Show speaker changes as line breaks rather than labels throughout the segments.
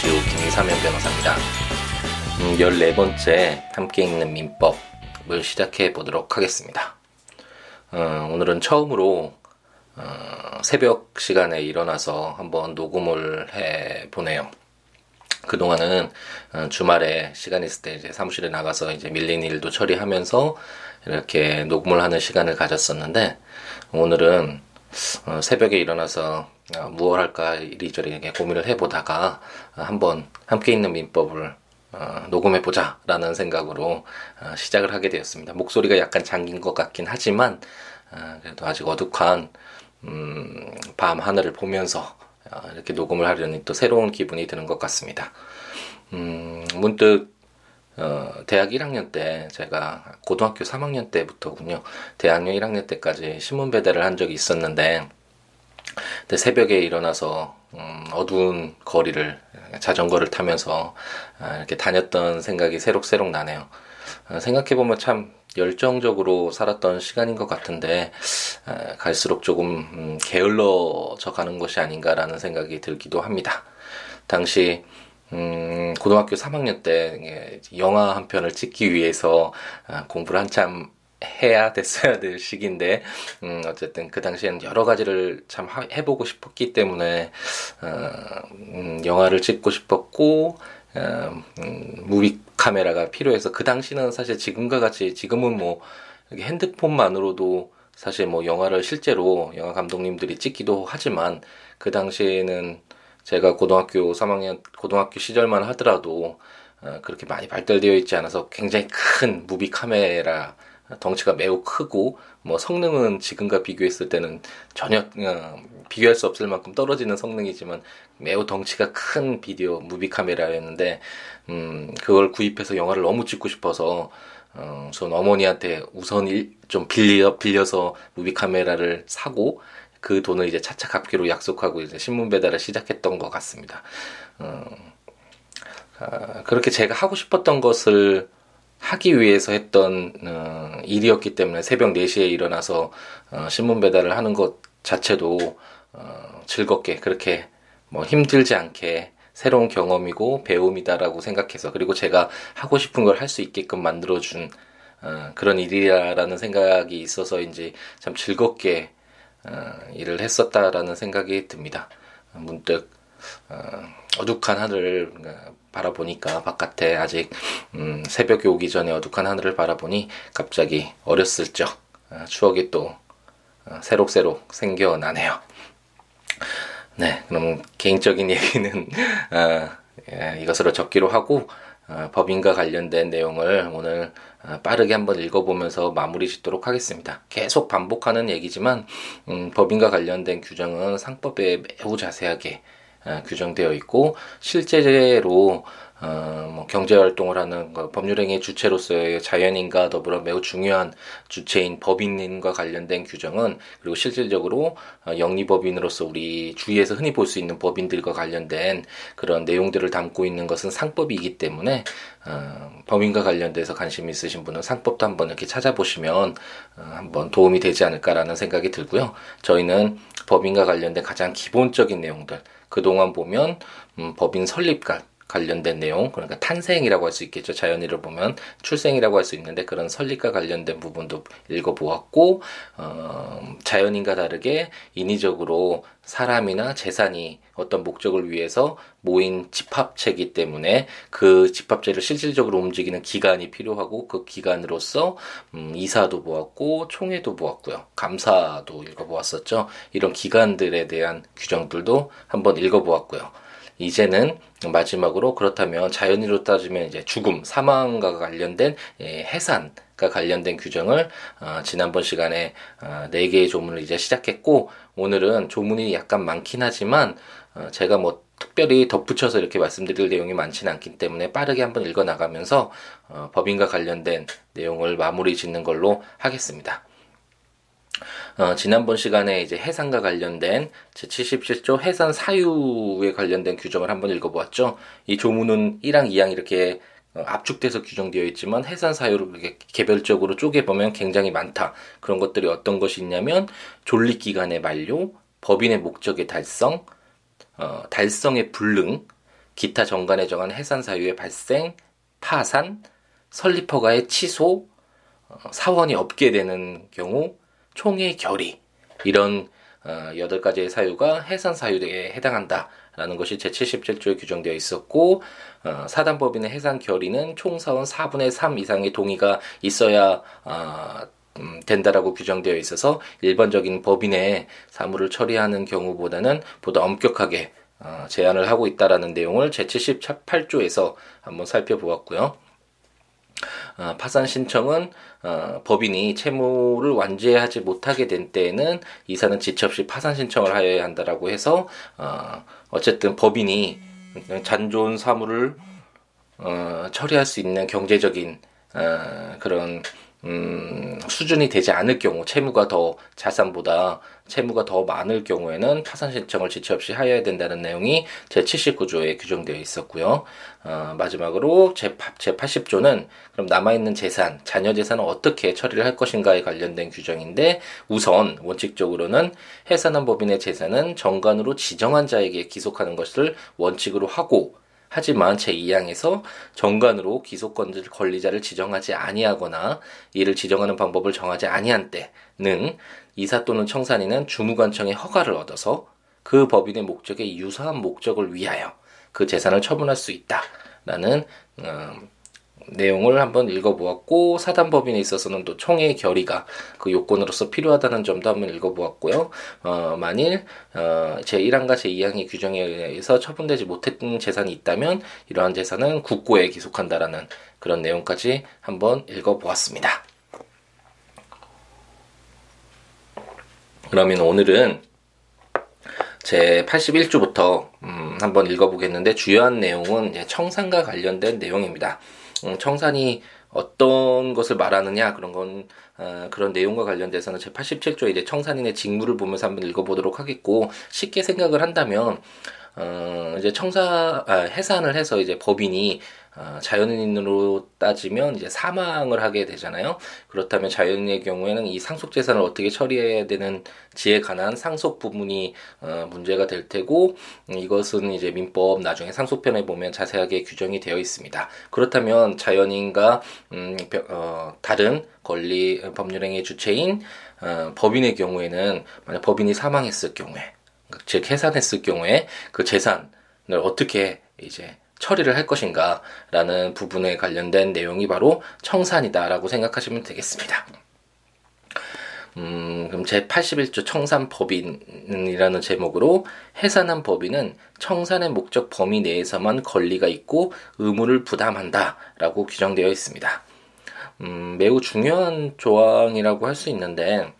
시우 김사면 변호사입니다. 음, 14번째 함께 읽는 민법을 시작해 보도록 하겠습니다. 어, 오늘은 처음으로 어, 새벽 시간에 일어나서 한번 녹음을 해 보네요. 그동안은 어, 주말에 시간 있을 때 이제 사무실에 나가서 이제 밀린 일도 처리하면서 이렇게 녹음을 하는 시간을 가졌었는데 오늘은 어, 새벽에 일어나서 어, 무얼 할까 이리저리 고민을 해보다가 한번 함께 있는 민법을 어, 녹음해 보자라는 생각으로 어, 시작을 하게 되었습니다. 목소리가 약간 잠긴 것 같긴 하지만 어, 그래도 아직 어둑한 음, 밤 하늘을 보면서 어, 이렇게 녹음을 하려니 또 새로운 기분이 드는 것 같습니다. 음, 문득 어, 대학 1학년 때 제가 고등학교 3학년 때부터군요. 대학교 1학년 때까지 신문 배달을 한 적이 있었는데 근데 새벽에 일어나서 음, 어두운 거리를 자전거를 타면서 아, 이렇게 다녔던 생각이 새록새록 나네요. 아, 생각해 보면 참 열정적으로 살았던 시간인 것 같은데 아, 갈수록 조금 음, 게을러져 가는 것이 아닌가라는 생각이 들기도 합니다. 당시 음, 고등학교 3학년 때 영화 한 편을 찍기 위해서 공부를 한참 해야 됐어야 될 시기인데 음, 어쨌든 그 당시에는 여러 가지를 참 하, 해보고 싶었기 때문에 어, 음, 영화를 찍고 싶었고 어, 음, 무비 카메라가 필요해서 그 당시는 사실 지금과 같이 지금은 뭐 핸드폰만으로도 사실 뭐 영화를 실제로 영화 감독님들이 찍기도 하지만 그 당시에는 제가 고등학교 3학년 고등학교 시절만 하더라도 어, 그렇게 많이 발달되어 있지 않아서 굉장히 큰 무비 카메라 덩치가 매우 크고 뭐 성능은 지금과 비교했을 때는 전혀 어, 비교할 수 없을 만큼 떨어지는 성능이지만 매우 덩치가 큰 비디오 무비 카메라였는데 음 그걸 구입해서 영화를 너무 찍고 싶어서 어, 전 어머니한테 우선 일, 좀 빌려 빌려서 무비 카메라를 사고 그 돈을 이제 차차 갚기로 약속하고 이제 신문 배달을 시작했던 것 같습니다. 어, 아, 그렇게 제가 하고 싶었던 것을 하기 위해서 했던 어, 일이었기 때문에 새벽 4시에 일어나서 어, 신문 배달을 하는 것 자체도 어, 즐겁게 그렇게 뭐 힘들지 않게 새로운 경험이고 배움이다라고 생각해서 그리고 제가 하고 싶은 걸 할 수 있게끔 만들어준 어, 그런 일이라는 생각이 있어서인지 참 즐겁게 어, 일을 했었다라는 생각이 듭니다. 문득 어, 어둑한 하늘을 바라보니까 바깥에 아직 음, 새벽이 오기 전에 어둑한 하늘을 바라보니 갑자기 어렸을 적 어, 추억이 또 어, 새록새록 생겨나네요. 네, 그럼 개인적인 얘기는 어, 예, 이것으로 적기로 하고 어, 법인과 관련된 내용을 오늘 어, 빠르게 한번 읽어보면서 마무리 짓도록 하겠습니다. 계속 반복하는 얘기지만 음, 법인과 관련된 규정은 상법에 매우 자세하게 어, 규정되어 있고 실제로 어, 뭐 경제 활동을 하는 거, 법률행위 주체로서의 자연인과 더불어 매우 중요한 주체인 법인과 관련된 규정은 그리고 실질적으로 어, 영리법인으로서 우리 주위에서 흔히 볼 수 있는 법인들과 관련된 그런 내용들을 담고 있는 것은 상법이기 때문에 어, 법인과 관련돼서 관심 있으신 분은 상법도 한번 이렇게 찾아보시면 어, 한번 도움이 되지 않을까라는 생각이 들고요. 저희는 법인과 관련된 가장 기본적인 내용들 그동안 보면 음, 법인 설립과 관련된 내용, 그러니까 탄생이라고 할 수 있겠죠. 자연이를 보면 출생이라고 할 수 있는데 그런 설립과 관련된 부분도 읽어보았고, 어, 자연인과 다르게 인위적으로 사람이나 재산이 어떤 목적을 위해서 모인 집합체이기 때문에 그 집합체를 실질적으로 움직이는 기관이 필요하고 그 기관으로서 음, 이사도 보았고 총회도 보았고요. 감사도 읽어보았었죠. 이런 기관들에 대한 규정들도 한번 읽어보았고요. 이제는 마지막으로 그렇다면 자연인으로 따지면 이제 죽음, 사망과 관련된 예, 해산과 관련된 규정을 어, 지난번 시간에 어, 네 개의 조문을 이제 시작했고 오늘은 조문이 약간 많긴 하지만 어, 제가 뭐 특별히 덧붙여서 이렇게 말씀드릴 내용이 많지는 않기 때문에 빠르게 한번 읽어 나가면서 어, 법인과 관련된 내용을 마무리 짓는 걸로 하겠습니다. 어, 지난번 시간에 이제 해산과 관련된 제77조 해산 사유에 관련된 규정을 한번 읽어보았죠. 이 조문은 1항, 2항 이렇게 어, 압축돼서 규정되어 있지만 해산 사유를 개별적으로 쪼개보면 굉장히 많다. 그런 것들이 어떤 것이 있냐면 존립 기간의 만료, 법인의 목적의 달성, 어, 달성의 불능, 기타 정관에 정한 해산 사유의 발생, 파산, 설립허가의 취소, 어, 사원이 없게 되는 경우, 총의 결의 이런 어, 여덟 가지의 사유가 해산 사유에 해당한다라는 것이 제77조에 규정되어 있었고 어, 사단법인의 해산 결의는 총사원 4분의 3 이상의 동의가 있어야 어, 음, 된다라고 규정되어 있어서 일반적인 법인의 사무를 처리하는 경우보다는 보다 엄격하게 어, 제한을 하고 있다라는 내용을 제78조에서 한번 살펴보았고요. 어, 파산 신청은 어, 법인이 채무를 완제하지 못하게 된 때에는 이사는 지체 없이 파산 신청을 하여야 한다라고 해서 어, 어쨌든 법인이 잔존 사무를 어, 처리할 수 있는 경제적인 어, 그런 음, 수준이 되지 않을 경우 채무가 더 자산보다 채무가 더 많을 경우에는 파산 신청을 지체 없이 하여야 된다는 내용이 제 79조에 규정되어 있었고요. 어, 마지막으로 제, 제 80조는 그럼 남아있는 재산, 자녀 재산은 어떻게 처리를 할 것인가에 관련된 규정인데 우선 원칙적으로는 해산한 법인의 재산은 정관으로 지정한 자에게 기속하는 것을 원칙으로 하고 하지만 제2항에서 정관으로 기소권 권리자를 지정하지 아니하거나 이를 지정하는 방법을 정하지 아니한 때는 이사 또는 청산인은 주무관청의 허가를 얻어서 그 법인의 목적에 유사한 목적을 위하여 그 재산을 처분할 수 있다라는 음, 내용을 한번 읽어보았고 사단법인에 있어서는 또 총회의 결의가 그 요건으로서 필요하다는 점도 한번 읽어보았고요. 어, 만일 어, 제1항과 제2항의 규정에 의해서 처분되지 못했던 재산이 있다면 이러한 재산은 국고에 기속한다라는 그런 내용까지 한번 읽어보았습니다. 그러면 오늘은 제 81조부터 음, 한번 읽어보겠는데 주요한 내용은 청산과 관련된 내용입니다. 음, 청산이 어떤 것을 말하느냐 그런 건 어, 그런 내용과 관련돼서는 제 87조 이제 청산인의 직무를 보면서 한번 읽어보도록 하겠고 쉽게 생각을 한다면 어, 이제 청사 아, 해산을 해서 이제 법인이 어, 자연인으로 따지면 이제 사망을 하게 되잖아요. 그렇다면 자연인의 경우에는 이 상속 재산을 어떻게 처리해야 되는지에 관한 상속 부분이 어, 문제가 될 테고 음, 이것은 이제 민법 나중에 상속편에 보면 자세하게 규정이 되어 있습니다. 그렇다면 자연인과 음, 어, 다른 권리 법률행위 주체인 어, 법인의 경우에는 만약 법인이 사망했을 경우에 즉 해산했을 경우에 그 재산을 어떻게 이제 처리를 할 것인가 라는 부분에 관련된 내용이 바로 청산이다라고 생각하시면 되겠습니다. 음, 그럼 제 81조 청산법인이라는 제목으로 해산한 법인은 청산의 목적 범위 내에서만 권리가 있고 의무를 부담한다 라고 규정되어 있습니다. 음, 매우 중요한 조항이라고 할 수 있는데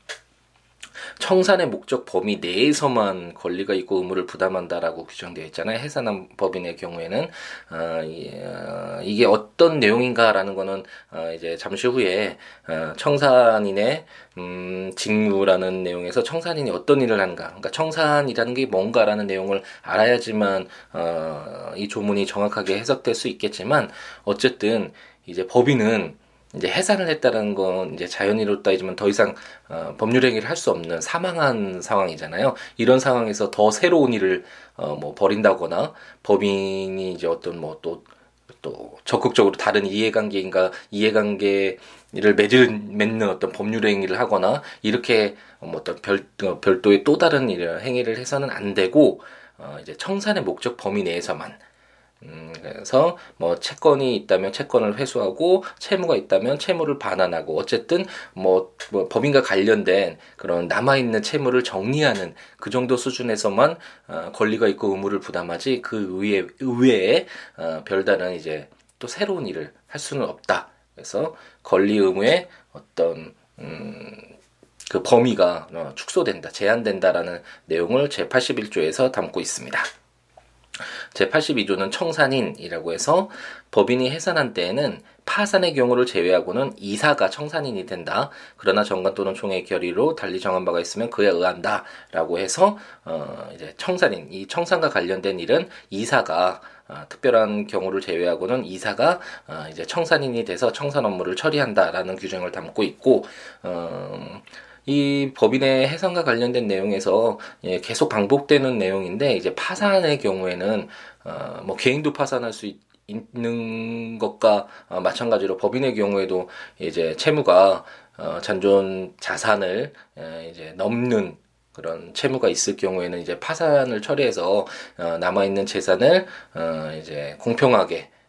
청산의 목적 범위 내에서만 권리가 있고 의무를 부담한다라고 규정되어 있잖아요. 해산한 법인의 경우에는 어, 어, 이게 어떤 내용인가라는 거는 어, 이제 잠시 후에 어, 청산인의 음, 직무라는 내용에서 청산인이 어떤 일을 하는가, 그러니까 청산이라는 게 뭔가라는 내용을 알아야지만 어, 이 조문이 정확하게 해석될 수 있겠지만 어쨌든 이제 법인은 이제 해산을 했다는 건 이제 자연인으로 따지면 더 이상 어, 법률 행위를 할 수 없는 사망한 상황이잖아요. 이런 상황에서 더 새로운 일을 어, 뭐 벌인다거나 법인이 이제 어떤 뭐또또 적극적으로 다른 이해관계인가 이해관계를 맺을 맺는 어떤 법률 행위를 하거나 이렇게 뭐 어떤 별 어, 별도의 또 다른 일 행위를 해서는 안 되고 어, 이제 청산의 목적 범위 내에서만 음, 그래서 뭐 채권이 있다면 채권을 회수하고 채무가 있다면 채무를 반환하고 어쨌든 뭐, 뭐 법인과 관련된 그런 남아 있는 채무를 정리하는 그 정도 수준에서만 어, 권리가 있고 의무를 부담하지 그 의외 의외에 어, 별다른 이제 또 새로운 일을 할 수는 없다. 그래서 권리 의무의 어떤 음, 그 범위가 어, 축소된다, 제한된다라는 내용을 제 81조에서 담고 있습니다. 제82조는 청산인이라고 해서 법인이 해산한 때에는 파산의 경우를 제외하고는 이사가 청산인이 된다. 그러나 정관 또는 총회 결의로 달리 정한 바가 있으면 그에 의한다라고 해서 어 이제 청산인 이 청산과 관련된 일은 이사가 어, 특별한 경우를 제외하고는 이사가 어, 이제 청산인이 돼서 청산 업무를 처리한다라는 규정을 담고 있고 어, 이 법인의 해산과 관련된 내용에서 예, 계속 반복되는 내용인데 이제 파산의 경우에는 어, 뭐 개인도 파산할 수 있, 있는 것과 어, 마찬가지로 법인의 경우에도 이제 채무가 어, 잔존 자산을 에, 이제 넘는 그런 채무가 있을 경우에는 이제 파산을 처리해서 어, 남아 있는 재산을 어, 이제 공평하게 음,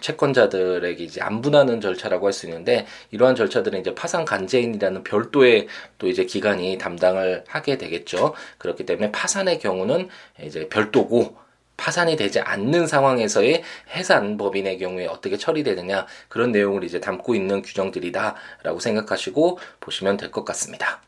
채권자들에게 이제 안분하는 절차라고 할 수 있는데 이러한 절차들은 이제 파산 간제인이라는 별도의 또 이제 기관이 담당을 하게 되겠죠. 그렇기 때문에 파산의 경우는 이제 별도고 파산이 되지 않는 상황에서의 해산 법인의 경우에 어떻게 처리되느냐 그런 내용을 이제 담고 있는 규정들이다라고 생각하시고 보시면 될 것 같습니다.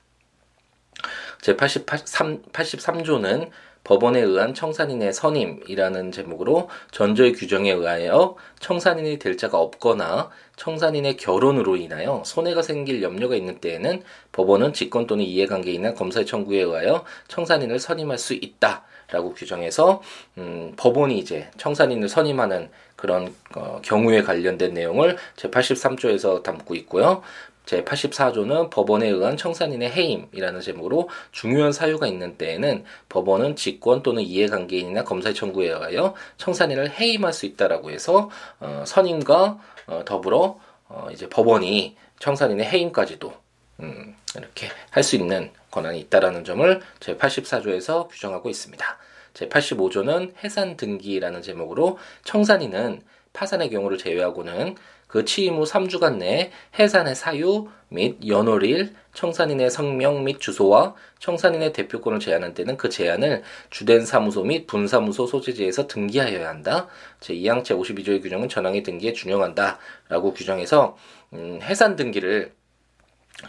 제 83, 83조는 법원에 의한 청산인의 선임이라는 제목으로 전조의 규정에 의하여 청산인이 될 자가 없거나 청산인의 결혼으로 인하여 손해가 생길 염려가 있는 때에는 법원은 직권 또는 이해관계인이나 검사의 청구에 의하여 청산인을 선임할 수 있다. 라고 규정해서 음, 법원이 이제 청산인을 선임하는 그런 어, 경우에 관련된 내용을 제 83조에서 담고 있고요. 제 84조는 법원에 의한 청산인의 해임이라는 제목으로 중요한 사유가 있는 때에는 법원은 직권 또는 이해관계인이나 검사의 청구에 의하여 청산인을 해임할 수 있다라고 해서 어, 선임과 어, 더불어 어, 이제 법원이 청산인의 해임까지도 음, 이렇게 할 수 있는 권한이 있다라는 점을 제 84조에서 규정하고 있습니다. 제 85조는 해산 등기라는 제목으로 청산인은 파산의 경우를 제외하고는 그 취임 후 3주간 내에 해산의 사유 및 연월일, 청산인의 성명 및 주소와 청산인의 대표권을 제한한 때는 그 제한을 주된 사무소 및 분사무소 소재지에서 등기하여야 한다. 제2항 제52조의 규정은 전항의 등기에 준용한다. 라고 규정해서 음, 해산 등기를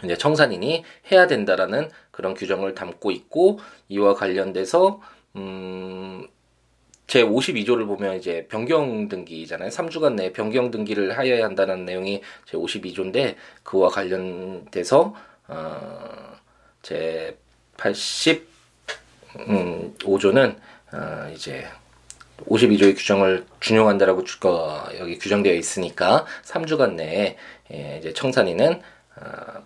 이제 청산인이 해야 된다라는 그런 규정을 담고 있고 이와 관련돼서 음, 제 52조를 보면 이제 변경 등기잖아요. 3주간 내에 변경 등기를 하여야 한다는 내용이 제 52조인데 그와 관련돼서 어, 제 85조는 어, 이제 52조의 규정을 준용한다라고 주, 어, 여기 규정되어 있으니까 3주간 내에 예, 이제 청산인은 어,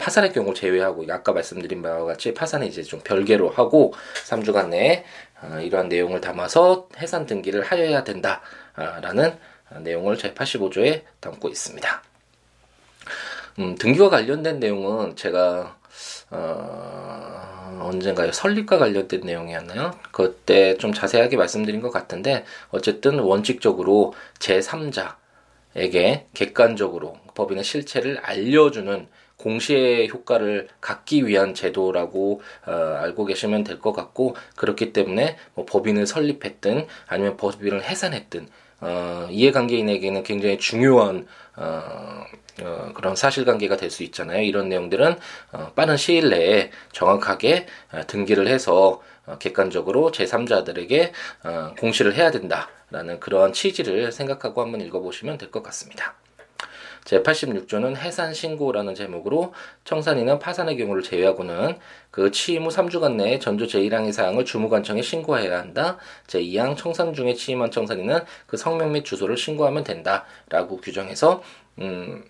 파산의 경우 제외하고 아까 말씀드린 바와 같이 파산은 이제 좀 별개로 하고 3주간 내에 어, 이러한 내용을 담아서 해산 등기를 하여야 된다라는 내용을 제 85조에 담고 있습니다. 음, 등기와 관련된 내용은 제가 어, 언젠가요 설립과 관련된 내용이었나요? 그때 좀 자세하게 말씀드린 것 같은데 어쨌든 원칙적으로 제 3자에게 객관적으로 법인의 실체를 알려주는 공시의 효과를 갖기 위한 제도라고 어, 알고 계시면 될 것 같고 그렇기 때문에 뭐 법인을 설립했든 아니면 법인을 해산했든 어, 이해관계인에게는 굉장히 중요한 어, 어, 그런 사실관계가 될 수 있잖아요. 이런 내용들은 어, 빠른 시일 내에 정확하게 어, 등기를 해서 어, 객관적으로 제3자들에게 어, 공시를 해야 된다라는 그러한 취지를 생각하고 한번 읽어보시면 될 것 같습니다. 제86조는 해산 신고라는 제목으로 청산인은 파산의 경우를 제외하고는 그 취임 후 3주간 내에 전조 제1항의 사항을 주무관청에 신고해야 한다. 제2항 청산 중에 취임한 청산인은 그 성명 및 주소를 신고하면 된다라고 규정해서 음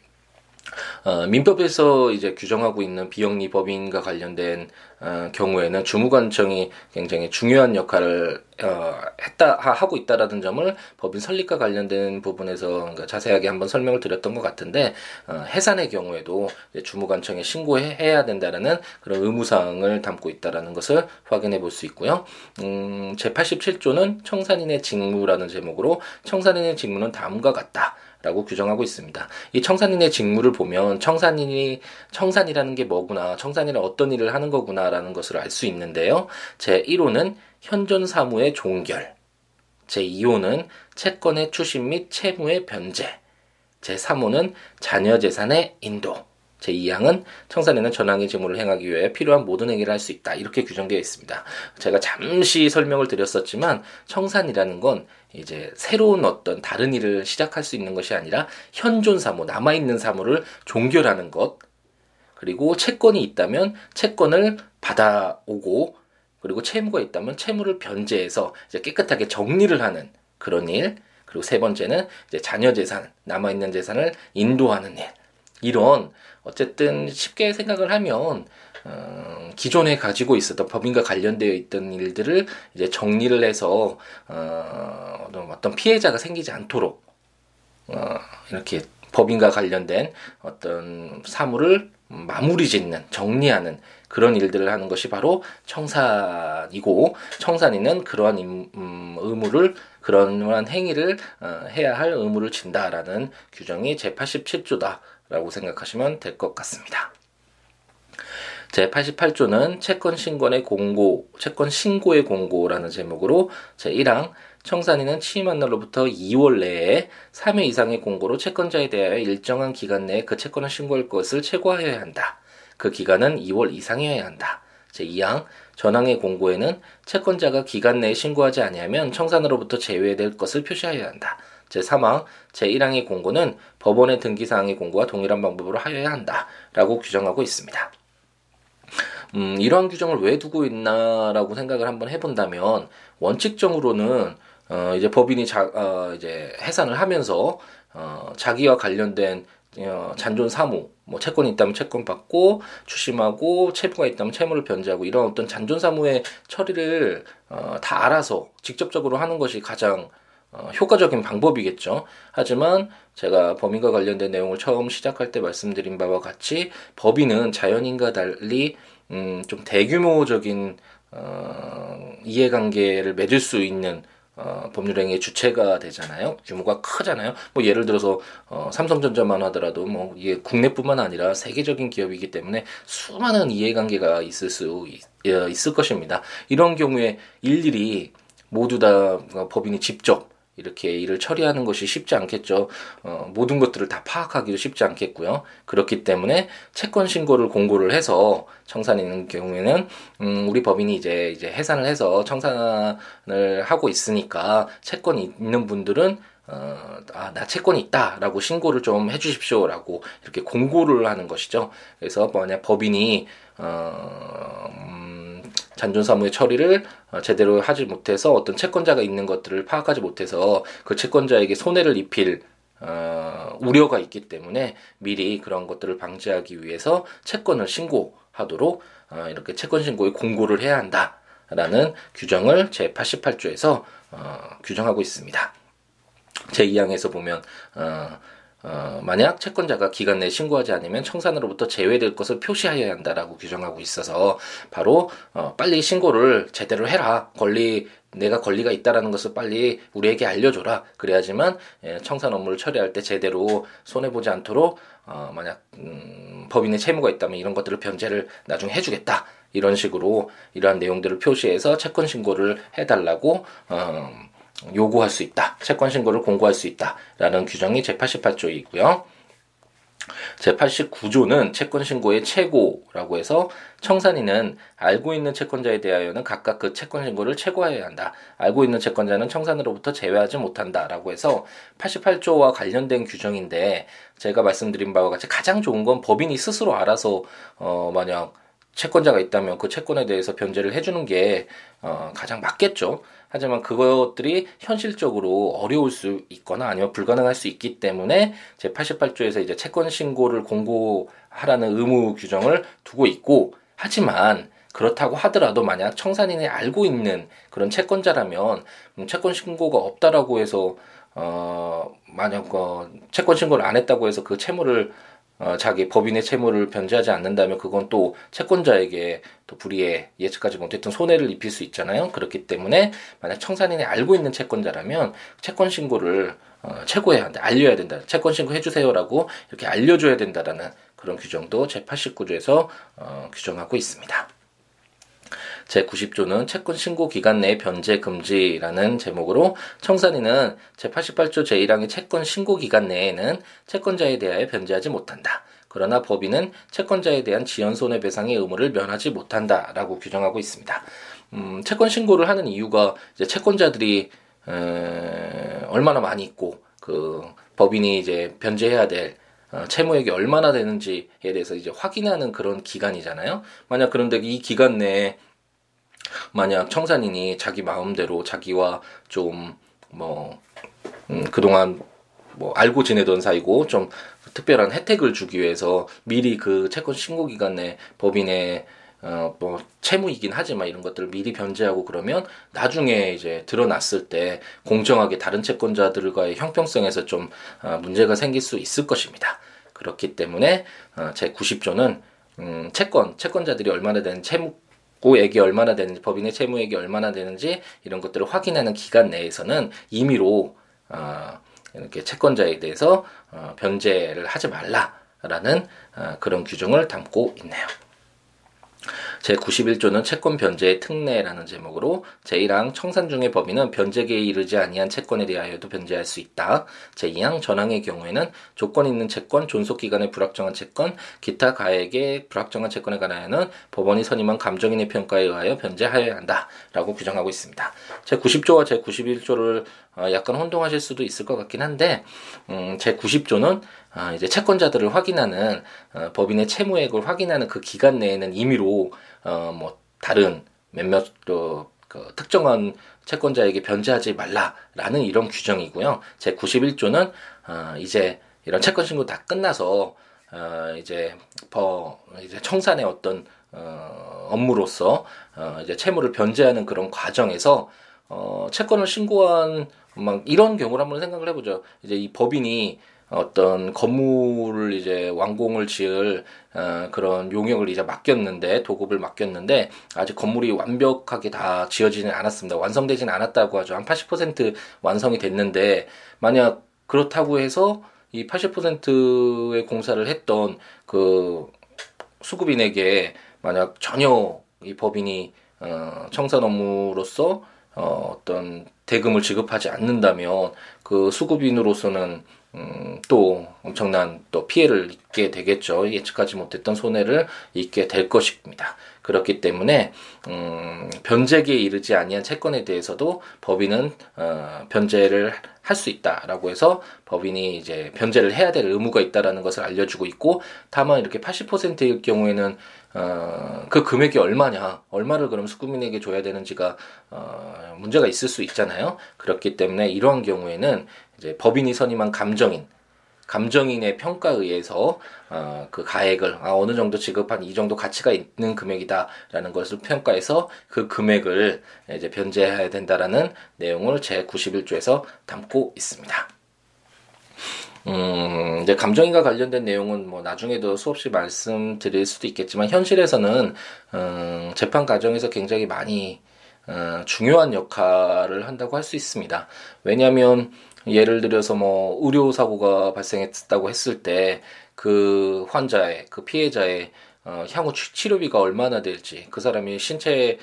어, 민법에서 이제 규정하고 있는 비영리 법인과 관련된 어, 경우에는 주무관청이 굉장히 중요한 역할을 어, 했다 하고 있다라는 점을 법인 설립과 관련된 부분에서 그러니까 자세하게 한번 설명을 드렸던 것 같은데 어, 해산의 경우에도 주무관청에 신고해야 된다라는 그런 의무사항을 담고 있다라는 것을 확인해 볼 수 있고요. 음, 제 87조는 청산인의 직무라는 제목으로 청산인의 직무는 다음과 같다. 라고 규정하고 있습니다. 이 청산인의 직무를 보면 청산인이 청산이라는 게 뭐구나, 청산이는 어떤 일을 하는 거구나라는 것을 알 수 있는데요. 제 1호는 현존 사무의 종결, 제 2호는 채권의 추심 및 채무의 변제, 제 3호는 자녀 재산의 인도, 제2항은 청산인은 전항의 직무를 행하기 위해 필요한 모든 행위를 할 수 있다. 이렇게 규정되어 있습니다. 제가 잠시 설명을 드렸었지만 청산이라는 건 이제 새로운 어떤 다른 일을 시작할 수 있는 것이 아니라 현존 사무, 남아있는 사무를 종결하는 것, 그리고 채권이 있다면 채권을 받아오고, 그리고 채무가 있다면 채무를 변제해서 이제 깨끗하게 정리를 하는 그런 일, 그리고 세 번째는 이제 자녀 재산, 남아있는 재산을 인도하는 일. 이런 어쨌든 쉽게 생각을 하면 어, 기존에 가지고 있었던 법인과 관련되어 있던 일들을 이제 정리를 해서 어, 어떤 피해자가 생기지 않도록 어, 이렇게 법인과 관련된 어떤 사물을 마무리 짓는 정리하는 그런 일들을 하는 것이 바로 청산이고 청산인은 그러한 임, 음, 의무를 그러한 행위를 어, 해야 할 의무를 진다라는 규정이 제87조다 라고 생각하시면 될 것 같습니다. 제 88조는 채권 신고의 공고, 채권 신고의 공고라는 제목으로 제 1항 청산인은 취임한 날로부터 2월 내에 3회 이상의 공고로 채권자에 대하여 일정한 기간 내에 그 채권을 신고할 것을 최고하여야 한다. 그 기간은 2월 이상이어야 한다. 제2항 전항의 공고에는 채권자가 기간 내에 신고하지 아니하면 청산으로부터 제외될 것을 표시하여야 한다. 제3항 제1항의 공고는 법원의 등기사항의 공고와 동일한 방법으로 하여야 한다. 라고 규정하고 있습니다. 음, 이러한 규정을 왜 두고 있나라고 생각을 한번 해본다면 원칙적으로는 어, 이제 법인이 자, 어, 이제 해산을 하면서 어, 자기와 관련된 어, 잔존 사무, 뭐 채권이 있다면 채권 받고 추심하고 채무가 있다면 채무를 변제하고 이런 어떤 잔존 사무의 처리를 어, 다 알아서 직접적으로 하는 것이 가장 어, 효과적인 방법이겠죠. 하지만 제가 법인과 관련된 내용을 처음 시작할 때 말씀드린 바와 같이 법인은 자연인과 달리 음, 좀 대규모적인 어, 이해관계를 맺을 수 있는 어, 법률행위의 주체가 되잖아요. 규모가 크잖아요. 뭐 예를 들어서 어, 삼성전자만 하더라도 뭐 이게 국내뿐만 아니라 세계적인 기업이기 때문에 수많은 이해관계가 있을 수 있, 어, 있을 것입니다. 이런 경우에 일일이 모두 다 법인이 직접 이렇게 일을 처리하는 것이 쉽지 않겠죠. 어, 모든 것들을 다 파악하기도 쉽지 않겠고요. 그렇기 때문에 채권 신고를 공고를 해서 청산이 있는 경우에는 음, 우리 법인이 이제 이제 해산을 해서 청산을 하고 있으니까 채권이 있는 분들은 어, 아, 나 채권이 있다 라고 신고를 좀 해주십시오 라고 이렇게 공고를 하는 것이죠. 그래서 만약 법인이 어, 음, 잔존사무의 처리를 어, 제대로 하지 못해서 어떤 채권자가 있는 것들을 파악하지 못해서 그 채권자에게 손해를 입힐 어, 우려가 있기 때문에 미리 그런 것들을 방지하기 위해서 채권을 신고하도록 어, 이렇게 채권 신고에 공고를 해야 한다라는 규정을 제 88조에서 어, 규정하고 있습니다. 제 2항에서 보면 어, 어, 만약 채권자가 기간 내에 신고하지 않으면 청산으로부터 제외될 것을 표시하여야 한다라고 규정하고 있어서 바로 어, 빨리 신고를 제대로 해라. 권리 내가 권리가 있다라는 것을 빨리 우리에게 알려줘라. 그래야지만 예, 청산 업무를 처리할 때 제대로 손해 보지 않도록 어, 만약 음, 법인의 채무가 있다면 이런 것들을 변제를 나중에 해주겠다. 이런 식으로 이러한 내용들을 표시해서 채권 신고를 해달라고 어, 요구할 수 있다. 채권 신고를 공고할 수 있다라는 규정이 제88조에 있고요. 제89조는 채권 신고의 최고라고 해서 청산인은 알고 있는 채권자에 대하여는 각각 그 채권 신고를 최고해야 한다. 알고 있는 채권자는 청산으로부터 제외하지 못한다라고 해서 88조와 관련된 규정인데 제가 말씀드린 바와 같이 가장 좋은 건 법인이 스스로 알아서 어 만약 채권자가 있다면 그 채권에 대해서 변제를 해주는 게 어, 가장 맞겠죠. 하지만 그것들이 현실적으로 어려울 수 있거나 아니면 불가능할 수 있기 때문에 제 88조에서 이제 채권 신고를 공고하라는 의무 규정을 두고 있고 하지만 그렇다고 하더라도 만약 청산인이 알고 있는 그런 채권자라면 음, 채권 신고가 없다라고 해서 어 만약 어, 채권 신고를 안 했다고 해서 그 채무를 어, 자기 법인의 채무를 변제하지 않는다면 그건 또 채권자에게 또 불이해 예측하지 못했던 손해를 입힐 수 있잖아요. 그렇기 때문에 만약 청산인이 알고 있는 채권자라면 채권 신고를 어, 최고해야 한다, 알려야 된다. 채권 신고 해주세요라고 이렇게 알려줘야 된다라는 그런 규정도 제 89조에서 어, 규정하고 있습니다. 제90조는 채권 신고 기간 내 변제 금지라는 제목으로 청산인은 제88조 제1항의 채권 신고 기간 내에는 채권자에 대하여 변제하지 못한다. 그러나 법인은 채권자에 대한 지연 손해배상의 의무를 면하지 못한다라고 규정하고 있습니다. 음, 채권 신고를 하는 이유가 이제 채권자들이 에, 얼마나 많이 있고 그 법인이 이제 변제해야 될 어, 채무액이 얼마나 되는지에 대해서 이제 확인하는 그런 기간이잖아요. 만약 그런데 이 기간 내에 만약 청산인이 자기 마음대로 자기와 좀 뭐, 음, 그동안 뭐 알고 지내던 사이고 좀 특별한 혜택을 주기 위해서 미리 그 채권 신고 기간에 법인의 어, 뭐, 채무이긴 하지만 이런 것들을 미리 변제하고 그러면 나중에 이제 드러났을 때 공정하게 다른 채권자들과의 형평성에서 좀 어, 문제가 생길 수 있을 것입니다. 그렇기 때문에 어, 제 90조는 음, 채권, 채권자들이 얼마나 되는 채무 고액이 얼마나 되는지, 법인의 채무액이 얼마나 되는지 이런 것들을 확인하는 기간 내에서는 임의로 어, 이렇게 채권자에 대해서 어, 변제를 하지 말라라는 어, 그런 규정을 담고 있네요. 제91조는 채권 변제의 특례라는 제목으로 제1항 청산 중의 법인은 변제계에 이르지 아니한 채권에 대하여도 변제할 수 있다. 제2항 전항의 경우에는 조건 있는 채권, 존속기간의 불확정한 채권, 기타 가액의 불확정한 채권에 관하여는 법원이 선임한 감정인의 평가에 의하여 변제하여야 한다. 라고 규정하고 있습니다. 제90조와 제91조를 어, 약간 혼동하실 수도 있을 것 같긴 한데, 음, 제 90조는 아, 이제 채권자들을 확인하는 어, 법인의 채무액을 확인하는 그 기간 내에는 임의로 어, 뭐 다른 몇몇 또 그 특정한 채권자에게 변제하지 말라라는 이런 규정이고요. 제 91조는 어, 이제 이런 채권 신고 다 끝나서 어, 이제 버 이제 청산의 어떤 어, 업무로서 어, 이제 채무를 변제하는 그런 과정에서 어, 채권을 신고한 막 이런 경우를 한번 생각을 해보죠. 이제 이 법인이 어떤 건물을 이제 완공을 지을 어, 그런 용역을 이제 맡겼는데 도급을 맡겼는데 아직 건물이 완벽하게 다 지어지는 않았습니다. 완성되지는 않았다고 하죠. 한 80% 완성이 됐는데 만약 그렇다고 해서 이 80%의 공사를 했던 그 수급인에게 만약 전혀 이 법인이 어, 청산 업무로서 어, 어떤 대금을 지급하지 않는다면 그 수급인으로서는 음, 또 엄청난 또 피해를 입게 되겠죠. 예측하지 못했던 손해를 입게 될 것입니다. 그렇기 때문에 음, 변제기에 이르지 아니한 채권에 대해서도 법인은 어, 변제를 할 수 있다라고 해서 법인이 이제 변제를 해야 될 의무가 있다라는 것을 알려주고 있고 다만 이렇게 80%일 경우에는 어, 그 금액이 얼마냐, 얼마를 그럼 수급인에게 줘야 되는지가 어, 문제가 있을 수 있잖아요. 그렇기 때문에 이러한 경우에는 이제 법인이 선임한 감정인 감정인의 평가에 의해서 어, 그 가액을 아, 어느 정도 지급한 이 정도 가치가 있는 금액이다라는 것을 평가해서 그 금액을 이제 변제해야 된다라는 내용을 제 91조에서 담고 있습니다. 음, 이제 감정인과 관련된 내용은 뭐 나중에도 수없이 말씀드릴 수도 있겠지만 현실에서는 음, 재판 과정에서 굉장히 많이 어, 중요한 역할을 한다고 할 수 있습니다. 왜냐하면 예를 들어서 뭐 의료 사고가 발생했다고 했을 때 그 환자의 그 피해자의 어, 향후 치료비가 얼마나 될지 그 사람이 신체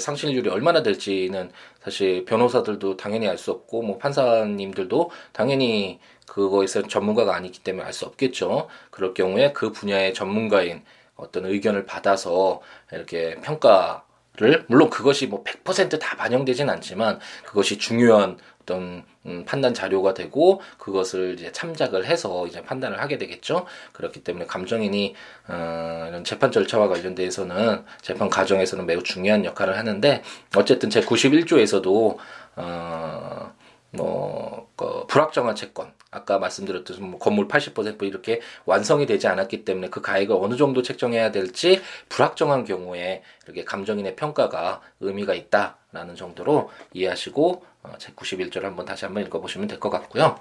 상실률이 얼마나 될지는 사실 변호사들도 당연히 알 수 없고 뭐 판사님들도 당연히 그거에서 전문가가 아니기 때문에 알 수 없겠죠. 그럴 경우에 그 분야의 전문가인 어떤 의견을 받아서 이렇게 평가 를 물론 그것이 뭐 100%다 반영되진 않지만 그것이 중요한 어떤 음, 판단 자료가 되고 그것을 이제 참작을 해서 이제 판단을 하게 되겠죠. 그렇기 때문에 감정인이 어, 이런 재판 절차와 관련돼서는 재판 과정에서는 매우 중요한 역할을 하는데 어쨌든 제 91조에서도 어, 뭐, 그 불확정한 채권, 아까 말씀드렸듯이 뭐 건물 80% 이렇게 완성이 되지 않았기 때문에 그 가액을 어느 정도 책정해야 될지 불확정한 경우에 이렇게 감정인의 평가가 의미가 있다라는 정도로 이해하시고 어, 제 91조를 한번 다시 한번 읽어보시면 될 것 같고요.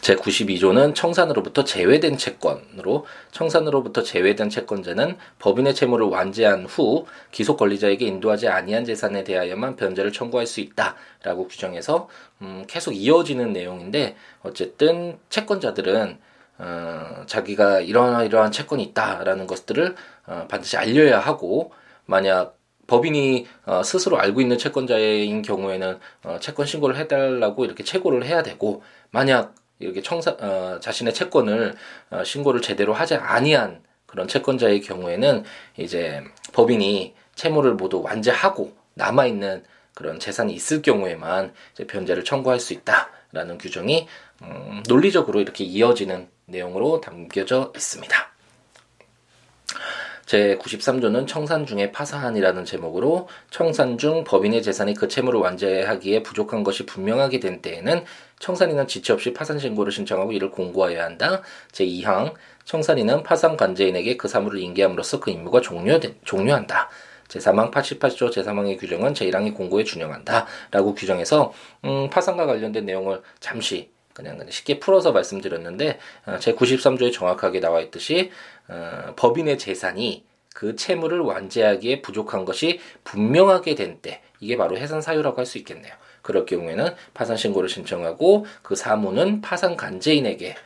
제 92조는 청산으로부터 제외된 채권으로 청산으로부터 제외된 채권자는 법인의 채무를 완제한 후 기속 권리자에게 인도하지 아니한 재산에 대하여만 변제를 청구할 수 있다라고 규정해서 음, 계속 이어지는 내용인데 어쨌든 채권자들은 어, 자기가 이러한 이러한 채권이 있다라는 것들을 어, 반드시 알려야 하고 만약 법인이 어, 스스로 알고 있는 채권자인 경우에는 어, 채권 신고를 해달라고 이렇게 채고를 해야 되고 만약 이렇게 청사 어, 자신의 채권을 어, 신고를 제대로 하지 아니한 그런 채권자의 경우에는 이제 법인이 채무를 모두 완제하고 남아 있는 그런 재산이 있을 경우에만 이제 변제를 청구할 수 있다라는 규정이 음, 논리적으로 이렇게 이어지는 내용으로 담겨져 있습니다. 제 93조는 청산 중의 파산이라는 제목으로 청산 중 법인의 재산이 그 채무를 완제하기에 부족한 것이 분명하게 된 때에는 청산인은 지체 없이 파산 신고를 신청하고 이를 공고하여야 한다. 제 2항 청산인은 파산 관제인에게 그 사물을 인계함으로써 그 임무가 종료 종료한다. 제3항 88조 제3항의 규정은 제1항의 공고에 준용한다. 라고 규정해서 음, 파산과 관련된 내용을 잠시 그냥 쉽게 풀어서 말씀드렸는데 어, 제 93조에 정확하게 나와 있듯이 어, 법인의 재산이 그 채무를 완제하기에 부족한 것이 분명하게 된 때 이게 바로 해산 사유라고 할 수 있겠네요. 그럴 경우에는 파산 신고를 신청하고 그 사무는 파산 간제인에게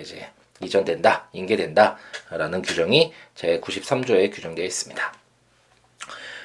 이제 이전된다, 인계된다라는 규정이 제 93조에 규정되어 있습니다.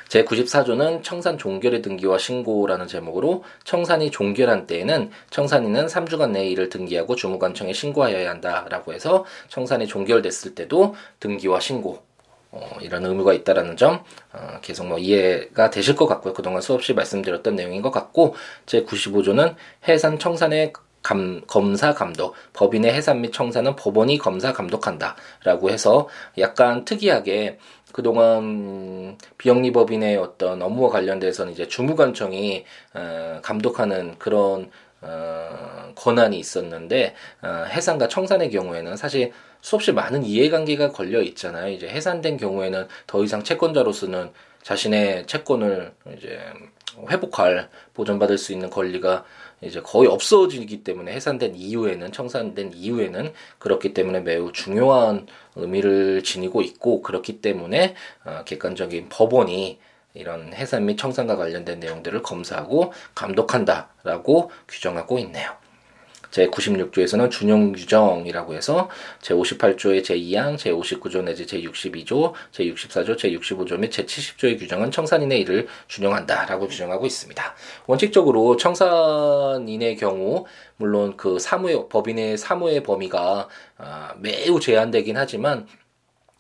제94조는 청산 종결의 등기와 신고라는 제목으로 청산이 종결한 때에는 청산인은 3주간 내에 이를 등기하고 주무관청에 신고하여야 한다라고 해서 청산이 종결됐을 때도 등기와 신고 어, 이런 의무가 있다라는 점 어, 계속 뭐 이해가 되실 것 같고요. 그동안 수없이 말씀드렸던 내용인 것 같고 제 95조는 해산 청산의 감, 검사 감독, 법인의 해산 및 청산은 법원이 검사 감독한다 라고 해서 약간 특이하게 그동안 비영리법인의 어떤 업무와 관련돼서는 이제 주무관청이 어, 감독하는 그런 어, 권한이 있었는데 어, 해산과 청산의 경우에는 사실 수없이 많은 이해관계가 걸려 있잖아요. 이제 해산된 경우에는 더 이상 채권자로서는 자신의 채권을 이제 회복할 보전받을 수 있는 권리가 이제 거의 없어지기 때문에 해산된 이후에는 청산된 이후에는 그렇기 때문에 매우 중요한 의미를 지니고 있고 그렇기 때문에 어, 객관적인 법원이 이런 해산 및 청산과 관련된 내용들을 검사하고 감독한다라고 규정하고 있네요. 제96조에서는 준용 규정이라고 해서 제58조의 제2항, 제59조 내지 제62조, 제64조, 제65조 및 제70조의 규정은 청산인의 일을 준용한다라고 규정하고 있습니다. 원칙적으로 청산인의 경우 물론 그 사무의 법인의 사무의 범위가 아, 매우 제한되긴 하지만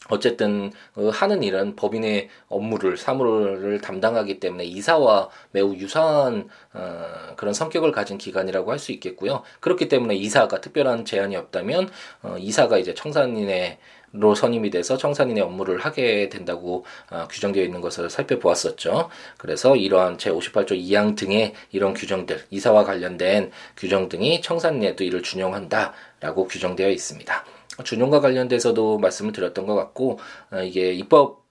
어쨌든 그 하는 일은 법인의 업무를 사무를 담당하기 때문에 이사와 매우 유사한 어, 그런 성격을 가진 기관이라고 할 수 있겠고요. 그렇기 때문에 이사가 특별한 제한이 없다면 어, 이사가 이제 청산인의 로 선임이 돼서 청산인의 업무를 하게 된다고 어, 규정되어 있는 것을 살펴보았었죠. 그래서 이러한 제58조 2항 등의 이런 규정들, 이사와 관련된 규정 등이 청산인에도 이를 준용한다라고 규정되어 있습니다. 준용과 관련돼서도 말씀을 드렸던 것 같고 어, 이게 입법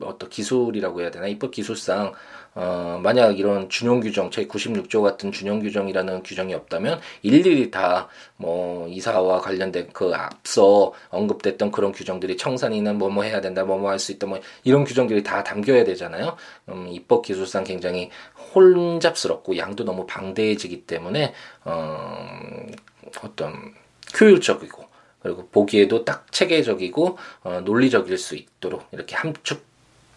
어떤 기술이라고 해야 되나 입법 기술상 어 만약 이런 준용 규정 제 96조 같은 준용 규정이라는 규정이 없다면 일일이 다 뭐 이사와 관련된 그 앞서 언급됐던 그런 규정들이 청산이는 뭐뭐 해야 된다 뭐뭐 할 수 있다 뭐 이런 규정들이 다 담겨야 되잖아요. 음 입법 기술상 굉장히 혼잡스럽고 양도 너무 방대해지기 때문에 어 어떤 효율적이고 그리고 보기에도 딱 체계적이고 어, 논리적일 수 있도록 이렇게 함축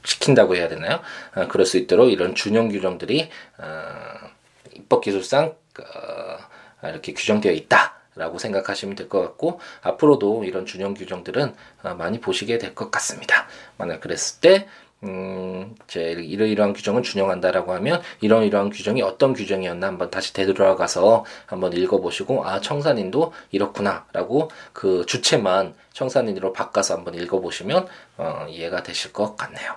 시킨다고 해야 되나요? 어, 그럴 수 있도록 이런 준용 규정들이 어, 입법 기술상 어, 이렇게 규정되어 있다. 라고 생각하시면 될 것 같고 앞으로도 이런 준용 규정들은 어, 많이 보시게 될 것 같습니다. 만약 그랬을 때 음, 제 이러이러한 규정을 준용한다라고 하면 이런 이러한 규정이 어떤 규정이었나 한번 다시 되돌아가서 한번 읽어보시고 아 청산인도 이렇구나라고 그 주체만 청산인으로 바꿔서 한번 읽어보시면 어, 이해가 되실 것 같네요.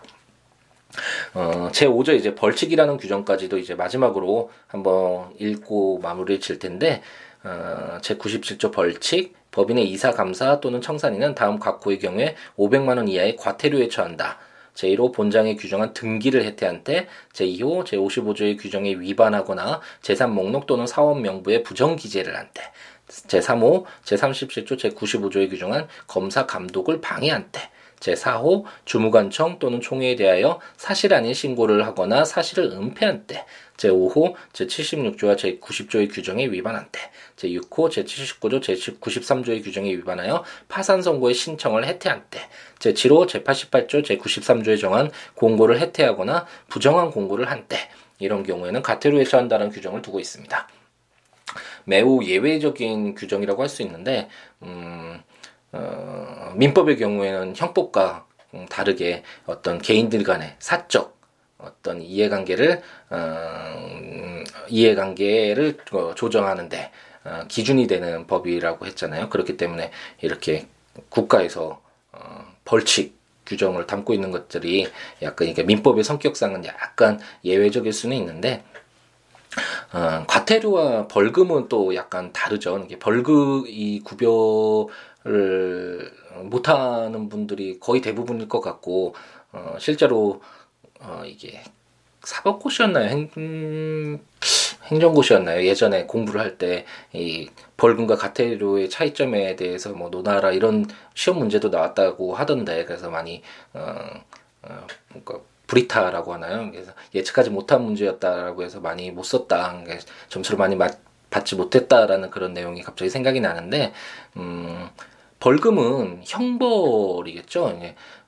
어, 제 5조 이제 벌칙이라는 규정까지도 이제 마지막으로 한번 읽고 마무리 칠 텐데 어, 제 97조 벌칙 법인의 이사 감사 또는 청산인은 다음 각호의 경우에 500만 원 이하의 과태료에 처한다. 제1호 본장에 규정한 등기를 해태한 때, 제2호 제55조의 규정에 위반하거나 재산 목록 또는 사원 명부에 부정 기재를 한 때, 제3호 제37조 제95조에 규정한 검사 감독을 방해한 때, 제4호 주무관청 또는 총회에 대하여 사실 아닌 신고를 하거나 사실을 은폐한 때, 제5호 제76조와 제90조의 규정에 위반한 때, 제6호 제79조 제93조의 규정에 위반하여 파산 선고의 신청을 해태한 때, 제7호 제88조 제93조에 정한 공고를 해태하거나 부정한 공고를 한 때, 이런 경우에는 가태료에 처한다는 규정을 두고 있습니다. 매우 예외적인 규정이라고 할 수 있는데, 음, 어, 민법의 경우에는 형법과 다르게 어떤 개인들 간의 사적 어떤 이해관계를 어, 이해관계를 어, 조정하는데 어, 기준이 되는 법이라고 했잖아요. 그렇기 때문에 이렇게 국가에서 어, 벌칙 규정을 담고 있는 것들이 약간 이게 민법의 성격상은 약간 예외적일 수는 있는데 어, 과태료와 벌금은 또 약간 다르죠. 이게 벌금 이 구별을 못하는 분들이 거의 대부분일 것 같고 어, 실제로 어, 이게 사법고시였나요? 행, 행정고시였나요? 예전에 공부를 할 때 이 벌금과 과태료의 차이점에 대해서 뭐 논하라 이런 시험 문제도 나왔다고 하던데 그래서 많이 어, 어 그러니까 브리타라고 하나요? 그래서 예측하지 못한 문제였다라고 해서 많이 못 썼다. 점수를 많이 받지 못했다라는 그런 내용이 갑자기 생각이 나는데 음 벌금은 형벌이겠죠.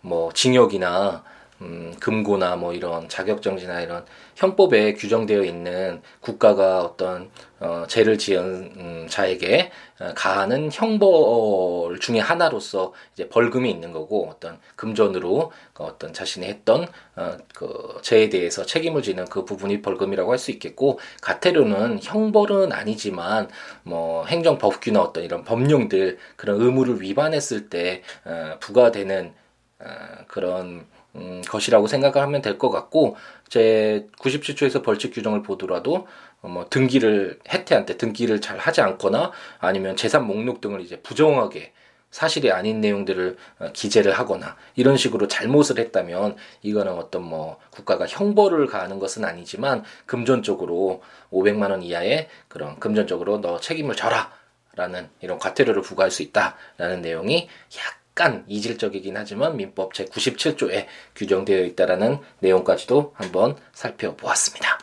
뭐 징역이나 음, 금고나 뭐 이런 자격정지나 이런 형법에 규정되어 있는 국가가 어떤 어, 죄를 지은 음, 자에게 어, 가하는 형벌 중의 하나로서 이제 벌금이 있는 거고 어떤 금전으로 어떤 자신이 했던 어, 그 죄에 대해서 책임을 지는 그 부분이 벌금이라고 할 수 있겠고 가태료는 형벌은 아니지만 뭐 행정법규나 어떤 이런 법령들 그런 의무를 위반했을 때 어, 부과되는 어, 그런 음, 것이라고 생각을 하면 될 것 같고 제 97조에서 벌칙 규정을 보더라도 어, 뭐 등기를 해태한테 등기를 잘 하지 않거나 아니면 재산 목록 등을 이제 부정하게 사실이 아닌 내용들을 어, 기재를 하거나 이런 식으로 잘못을 했다면 이거는 어떤 뭐 국가가 형벌을 가하는 것은 아니지만 금전적으로 500만 원 이하의 그런 금전적으로 너 책임을 져라 라는 이런 과태료를 부과할 수 있다라는 내용이 약 약간 이질적이긴 하지만 민법 제97조에 규정되어 있다라는 내용까지도 한번 살펴보았습니다.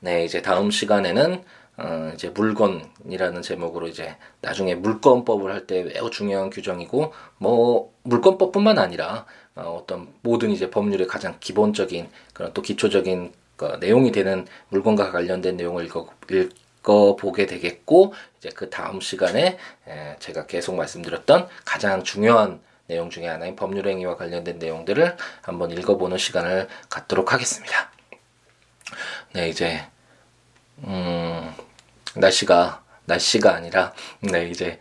네, 이제 다음 시간에는 어, 이제 물건이라는 제목으로 이제 나중에 물건법을 할 때 매우 중요한 규정이고 뭐 물건법뿐만 아니라 어, 떤 모든 이제 법률의 가장 기본적인 그런 또 기초적인 그 내용이 되는 물건과 관련된 내용을 읽어, 읽, 읽어보게 되겠고 이제 그 다음 시간에 제가 계속 말씀드렸던 가장 중요한 내용 중에 하나인 법률 행위와 관련된 내용들을 한번 읽어보는 시간을 갖도록 하겠습니다. 네, 이제 음, 날씨가 날씨가 아니라 네 이제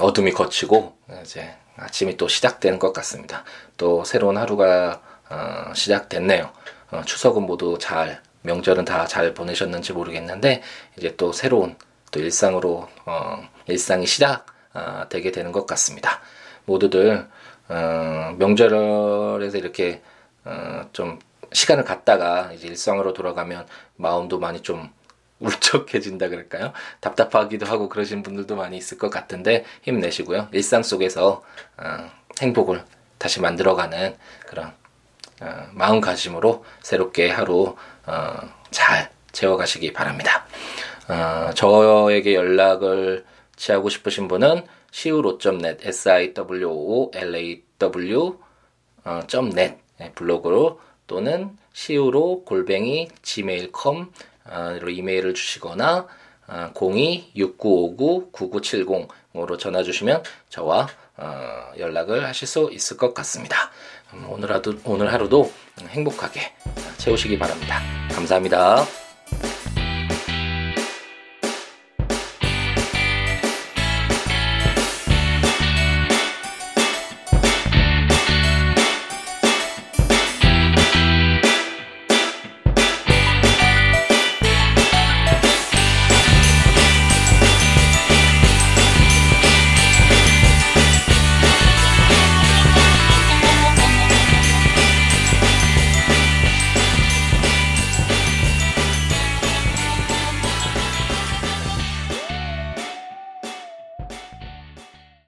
어둠이 거치고 이제 아침이 또 시작되는 것 같습니다. 또 새로운 하루가 어, 시작됐네요. 어, 추석은 모두 잘 명절은 다 잘 보내셨는지 모르겠는데 이제 또 새로운 또 일상으로 어, 일상이 시작되게 어, 되는 것 같습니다. 모두들 어, 명절에서 이렇게 어, 좀 시간을 갖다가 이제 일상으로 돌아가면 마음도 많이 좀 울적해진다 그럴까요? 답답하기도 하고 그러신 분들도 많이 있을 것 같은데 힘내시고요. 일상 속에서 어, 행복을 다시 만들어가는 그런 어, 마음가짐으로 새롭게 하루 어, 잘 채워가시기 바랍니다. 어, 저에게 연락을 취하고 싶으신 분은 siwo.net, s-i-w-o-l-a-w 어, 네, 블로그로 또는 siwo 골뱅이 gmail.com으로 어, 이메일을 주시거나 어, 02-6959-9970으로 전화 주시면 저와 어, 연락을 하실 수 있을 것 같습니다. 음, 오늘 하루, 오늘 하루도 행복하게 채우시기 바랍니다. 감사합니다.